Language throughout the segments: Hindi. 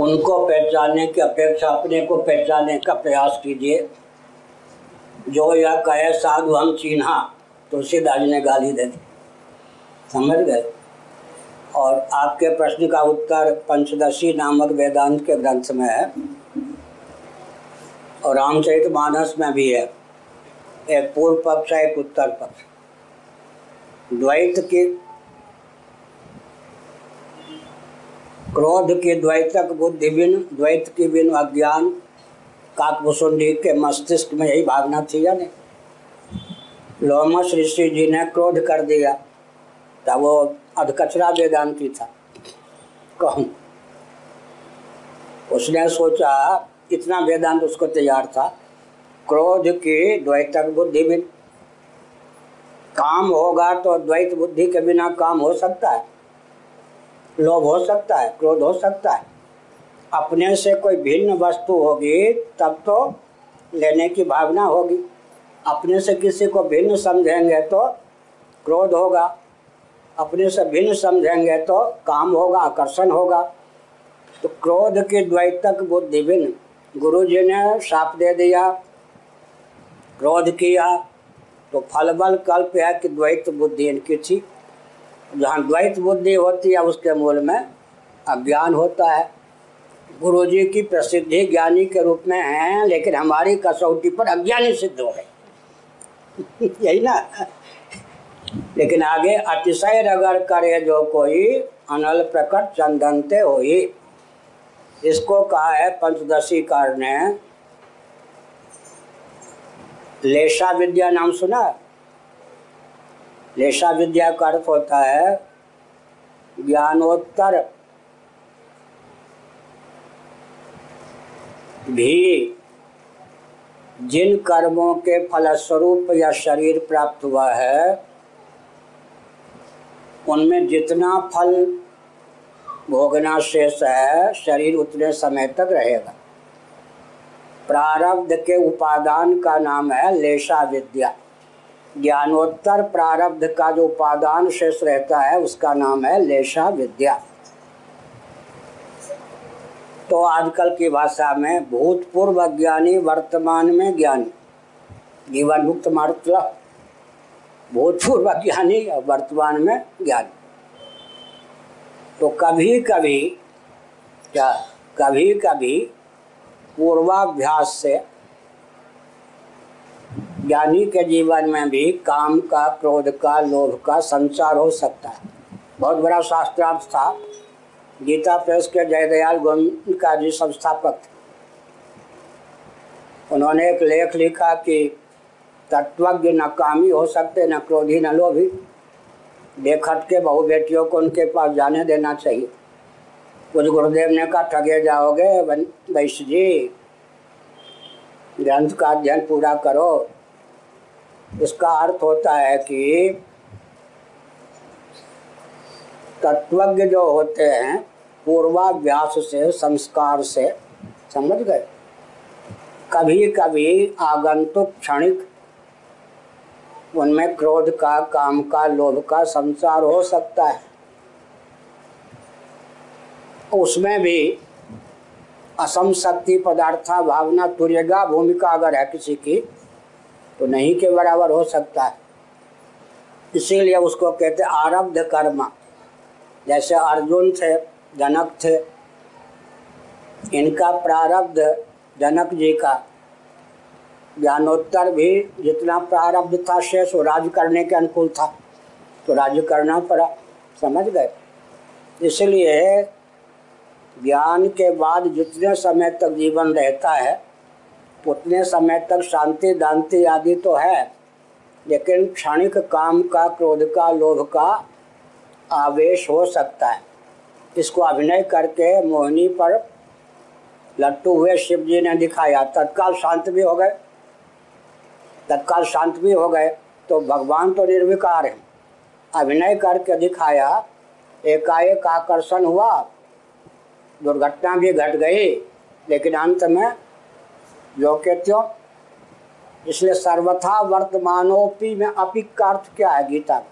उनको पहचानने की अपेक्षा, अपने को पहचानने का प्रयास कीजिए। जो यह कहे, साधु हम चिन्हा तुलसीदास ने गाली दे दी समझ गए? और आपके प्रश्न का उत्तर पंचदशी नामक वेदांत के ग्रंथ में है। और रामचरित मानस में भी है। एक पूर्व पक्ष है एक उत्तर पक्ष। द्वैत की क्रोध की द्वैतक बुद्धि बिन, द्वैत की बिन अज्ञान। काकभुसुंडी के मस्तिष्क में यही भावना थी या नहीं लोमस ऋषि जी ने क्रोध कर दिया, तब वो अधकचरा वेदांती था। कहूँ, उसने सोचा, इतना वेदांत उसको तैयार था, क्रोध की द्वैतक बुद्धि बिन। काम होगा तो द्वैत बुद्धि के बिना काम हो सकता है। लोभ हो सकता है, क्रोध हो सकता है। अपने से कोई भिन्न वस्तु होगी, तब तो लेने की भावना होगी। अपने से किसी को भिन्न समझेंगे तो क्रोध होगा। अपने से भिन्न समझेंगे तो काम होगा, आकर्षण होगा। तो क्रोध की द्वैतक बुद्धि भिन्न। गुरु जी ने साप दे दिया, क्रोध किया। तो फलबल कल्प है कि द्वैत बुद्धि इनकी थी। जहाँ द्वैत बुद्धि होती है, उसके मूल में अज्ञान होता है। गुरु जी की प्रसिद्धि ज्ञानी के रूप में है, लेकिन हमारी कसौटी पर अज्ञानी सिद्ध हो गए। यही ना? लेकिन आगे, अतिशय रगड़ करे जो कोई, अनल प्रकट चंदनते हो इसको कहा है पंचदशी कार ने। लेशा विद्या नाम सुना? लेशा विद्या का अर्थ होता है ज्ञानोत्तर। भी जिन कर्मों के फलस्वरूप या शरीर प्राप्त हुआ है, उनमें जितना फल भोगना शेष है, शरीर उतने समय तक रहेगा। प्रारब्ध के उपादान का नाम है लेशा विद्या। ज्ञानोत्तर प्रारब्ध का जो उपादान शेष रहता है, उसका नाम है लेशा विद्या। तो आजकल की भाषा में भूतपूर्व ज्ञानी, वर्तमान में ज्ञानी। जीवन मुक्त मतलब भूतपूर्व ज्ञानी और वर्तमान में ज्ञानी। तो कभी कभी क्या कभी कभी पूर्वाभ्यास से ज्ञानी के जीवन में भी काम का, क्रोध का, लोभ का संचार हो सकता है। बहुत बड़ा शास्त्रार्थ था। गीता प्रेस के जयदयाल गोविंद का जी संस्थापक थे। उन्होंने एक लेख लिखा कि तत्वज्ञ न कामी हो सकते, न क्रोधी, न लोभी। देखट के बहु बेटियों को उनके पास जाने देना चाहिए। कुछ गुरुदेव ने कहा, ठगे जाओगे, वैश्य जी, ग्रंथ का अध्ययन पूरा करो। इसका अर्थ होता है कि तत्वज्ञ जो होते हैं, पूर्वाभ्यास से, संस्कार से, समझ गए? कभी कभी आगंतुक क्षणिक उनमें क्रोध का, काम का, लोभ का संसार हो सकता है। उसमें भी असम शक्ति पदार्था भावना तुर्यगा भूमिका अगर है किसी की तो नहीं के बराबर हो सकता है। इसीलिए उसको कहते आरब्ध कर्म। जैसे अर्जुन थे, जनक थे, इनका प्रारब्ध जनक जी का। ज्ञानोत्तर भी जितना प्रारब्ध था, शेष वो राज्य करने के अनुकूल था। तो राज्य करना पड़ा समझ गए। इसलिए ज्ञान के बाद जितने समय तक जीवन रहता है उतने समय तक शांति दांति आदि तो है। लेकिन क्षणिक काम का, क्रोध का, लोभ का आवेश हो सकता है। इसको अभिनय करके मोहिनी पर लट्टू हुए शिव जी ने दिखाया। तत्काल शांत भी हो गए। तत्काल शांत भी हो गए तो भगवान तो निर्विकार है। अभिनय करके दिखाया, एकाएक आकर्षण हुआ। दुर्घटना भी घट गई, लेकिन अंत में के इसलिए सर्वथा वर्तमानोपि में अपि का अर्थ क्या है गीता में?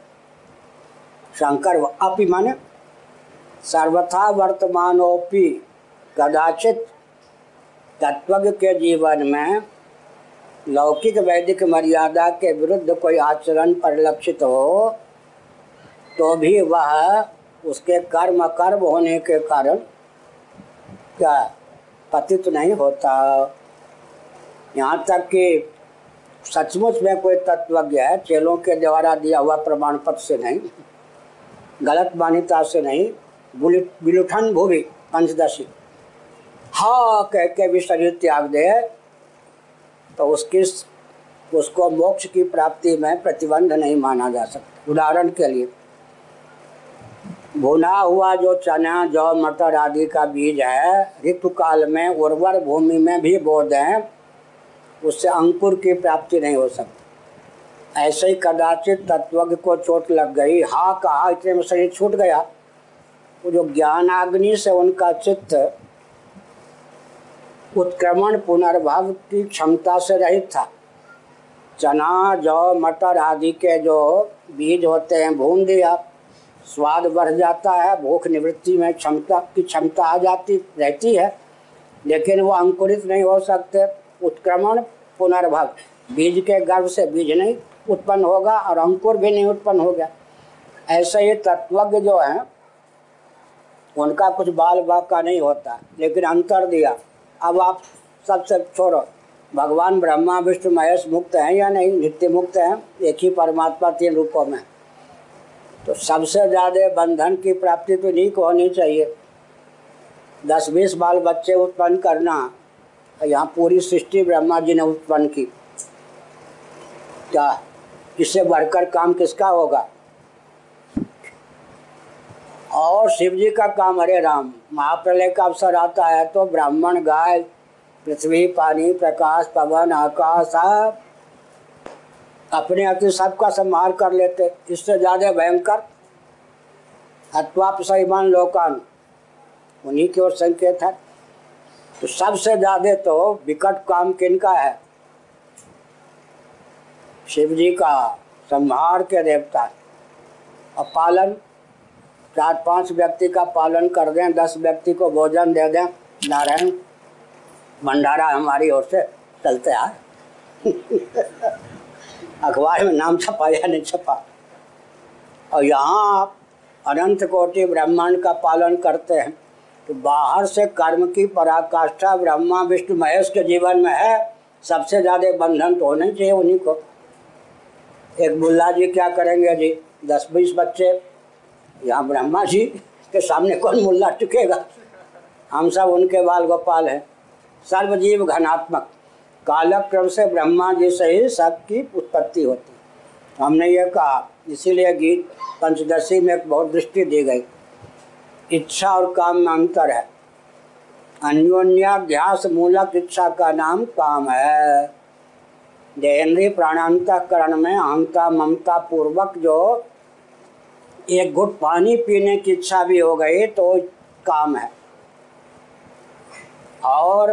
शंकर अपि माने, सर्वथा वर्तमानोपि कदाचित तत्वज्ञ के जीवन में लौकिक वैदिक मर्यादा के विरुद्ध कोई आचरण परिलक्षित हो तो भी वह उसके कर्म कर्म होने के कारण क्या पतित नहीं होता। यहाँ तक कि सचमुच में कोई तत्वज्ञ है, चेलों के द्वारा दिया हुआ प्रमाण पत्र से नहीं, गलत मान्यता से नहीं बिलुठन भूमि, पंचदशी। हा, कह के भी शरीर त्याग दे तो उसकी उसको मोक्ष की प्राप्ति में प्रतिबंध नहीं माना जा सकता। उदाहरण के लिए, भुना हुआ जो चना, जौ मटर आदि का बीज है ऋतु काल में उर्वर भूमि में भी बो दें उससे अंकुर की प्राप्ति नहीं हो सकती। ऐसे ही कदाचित तत्वज्ञ को चोट लग गई। हा, कहा, इतने में शरीर छूट गया। वो जो ज्ञानाग्नि से उनका चित्त उत्क्रमण, पुनर्भव की क्षमता से रहित था। चना, जौ, मटर आदि के जो बीज होते हैं, भून दिया। स्वाद बढ़ जाता है, भूख निवृत्ति में क्षमता की क्षमता आ जाती, रहती है। लेकिन वो अंकुरित नहीं हो सकते। उत्क्रमण, पुनर्भव। बीज के गर्भ से बीज नहीं, उत्पन्न होगा और अंकुर भी नहीं उत्पन्न हो गया। ऐसे ही तत्वज्ञ जो है, उनका कुछ बाल का नहीं होता, लेकिन अंतर दिया। अब आप सबसे छोड़ो। भगवान ब्रह्मा, विष्णु, महेश मुक्त हैं या नहीं? नित्य मुक्त हैं, एक ही परमात्मा तीन रूपों में। तो सबसे ज़्यादा बंधन की प्राप्ति तो नहीं को होनी चाहिए। दस बीस बाल बच्चे उत्पन्न करना यहाँ पूरी सृष्टि ब्रह्मा जी ने उत्पन्न की। क्या? इससे बढ़कर काम किसका होगा? और शिव जी का काम हरे राम, महाप्रलय का अवसर आता है तो ब्राह्मण, गाय, पृथ्वी, पानी, प्रकाश, पवन, आकाश, सब अपने अति सबका संहार कर लेते। इससे ज़्यादा भयंकर अत्वाप सहीमान लोकान। उन्हीं की ओर संकेत है। तो सबसे ज़्यादा तो विकट काम किनका है? शिव जी का संहार के देवता। और पालन, चार पाँच व्यक्ति का पालन कर दें, दस व्यक्ति को भोजन दे दें। नारायण, भंडारा हमारी ओर से चलते आ। अखबार में नाम छपा या नहीं छपा। और यहाँ आप अनंत कोटि ब्रह्मांड का पालन करते हैं। तो बाहर से कर्म की पराकाष्ठा ब्रह्मा, विष्णु, महेश के जीवन में है, सबसे ज़्यादा बंधन तो होने चाहिए उन्हीं को। एक बुल्ला जी क्या करेंगे जी? दस बीस बच्चे। यहाँ ब्रह्मा जी के सामने कौन मुल्ला टिकेगा? हम सब उनके बाल गोपाल हैं। सर्वजीव घनात्मक। कालक्रम से ब्रह्मा जी से ही सबकी उत्पत्ति होती। हमने ये कहा। इसीलिए गीत पंचदशी में एक बहुत दृष्टि दी गई। इच्छा और काम में अंतर है। अन्योन्याध्यास मूलक इच्छा का नाम काम है। देहेंद्रीय प्राणांतकरण में अहंता, ममता पूर्वक जो एक घुट पानी पीने की इच्छा भी हो गई तो काम है। और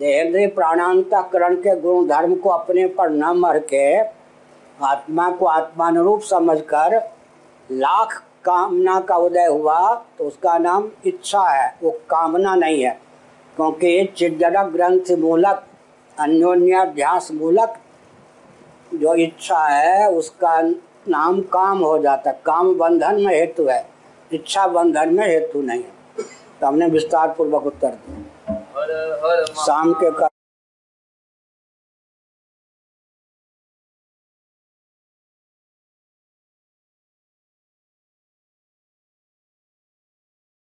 देहेंद्रीय प्राणांतकरण के गुण धर्म को अपने पर न मर के आत्मा को आत्मानुरूप समझकर लाख कामना का उदय हुआ तो उसका नाम इच्छा है। वो कामना नहीं है क्योंकि चिदरक ग्रंथ मूलक अन्योन्याध्यास मूलक जो इच्छा है उसका नाम काम हो जाता है। काम बंधन में हेतु है इच्छा बंधन में हेतु नहीं है। तो हमने विस्तार पूर्वक उत्तर दिया। शाम के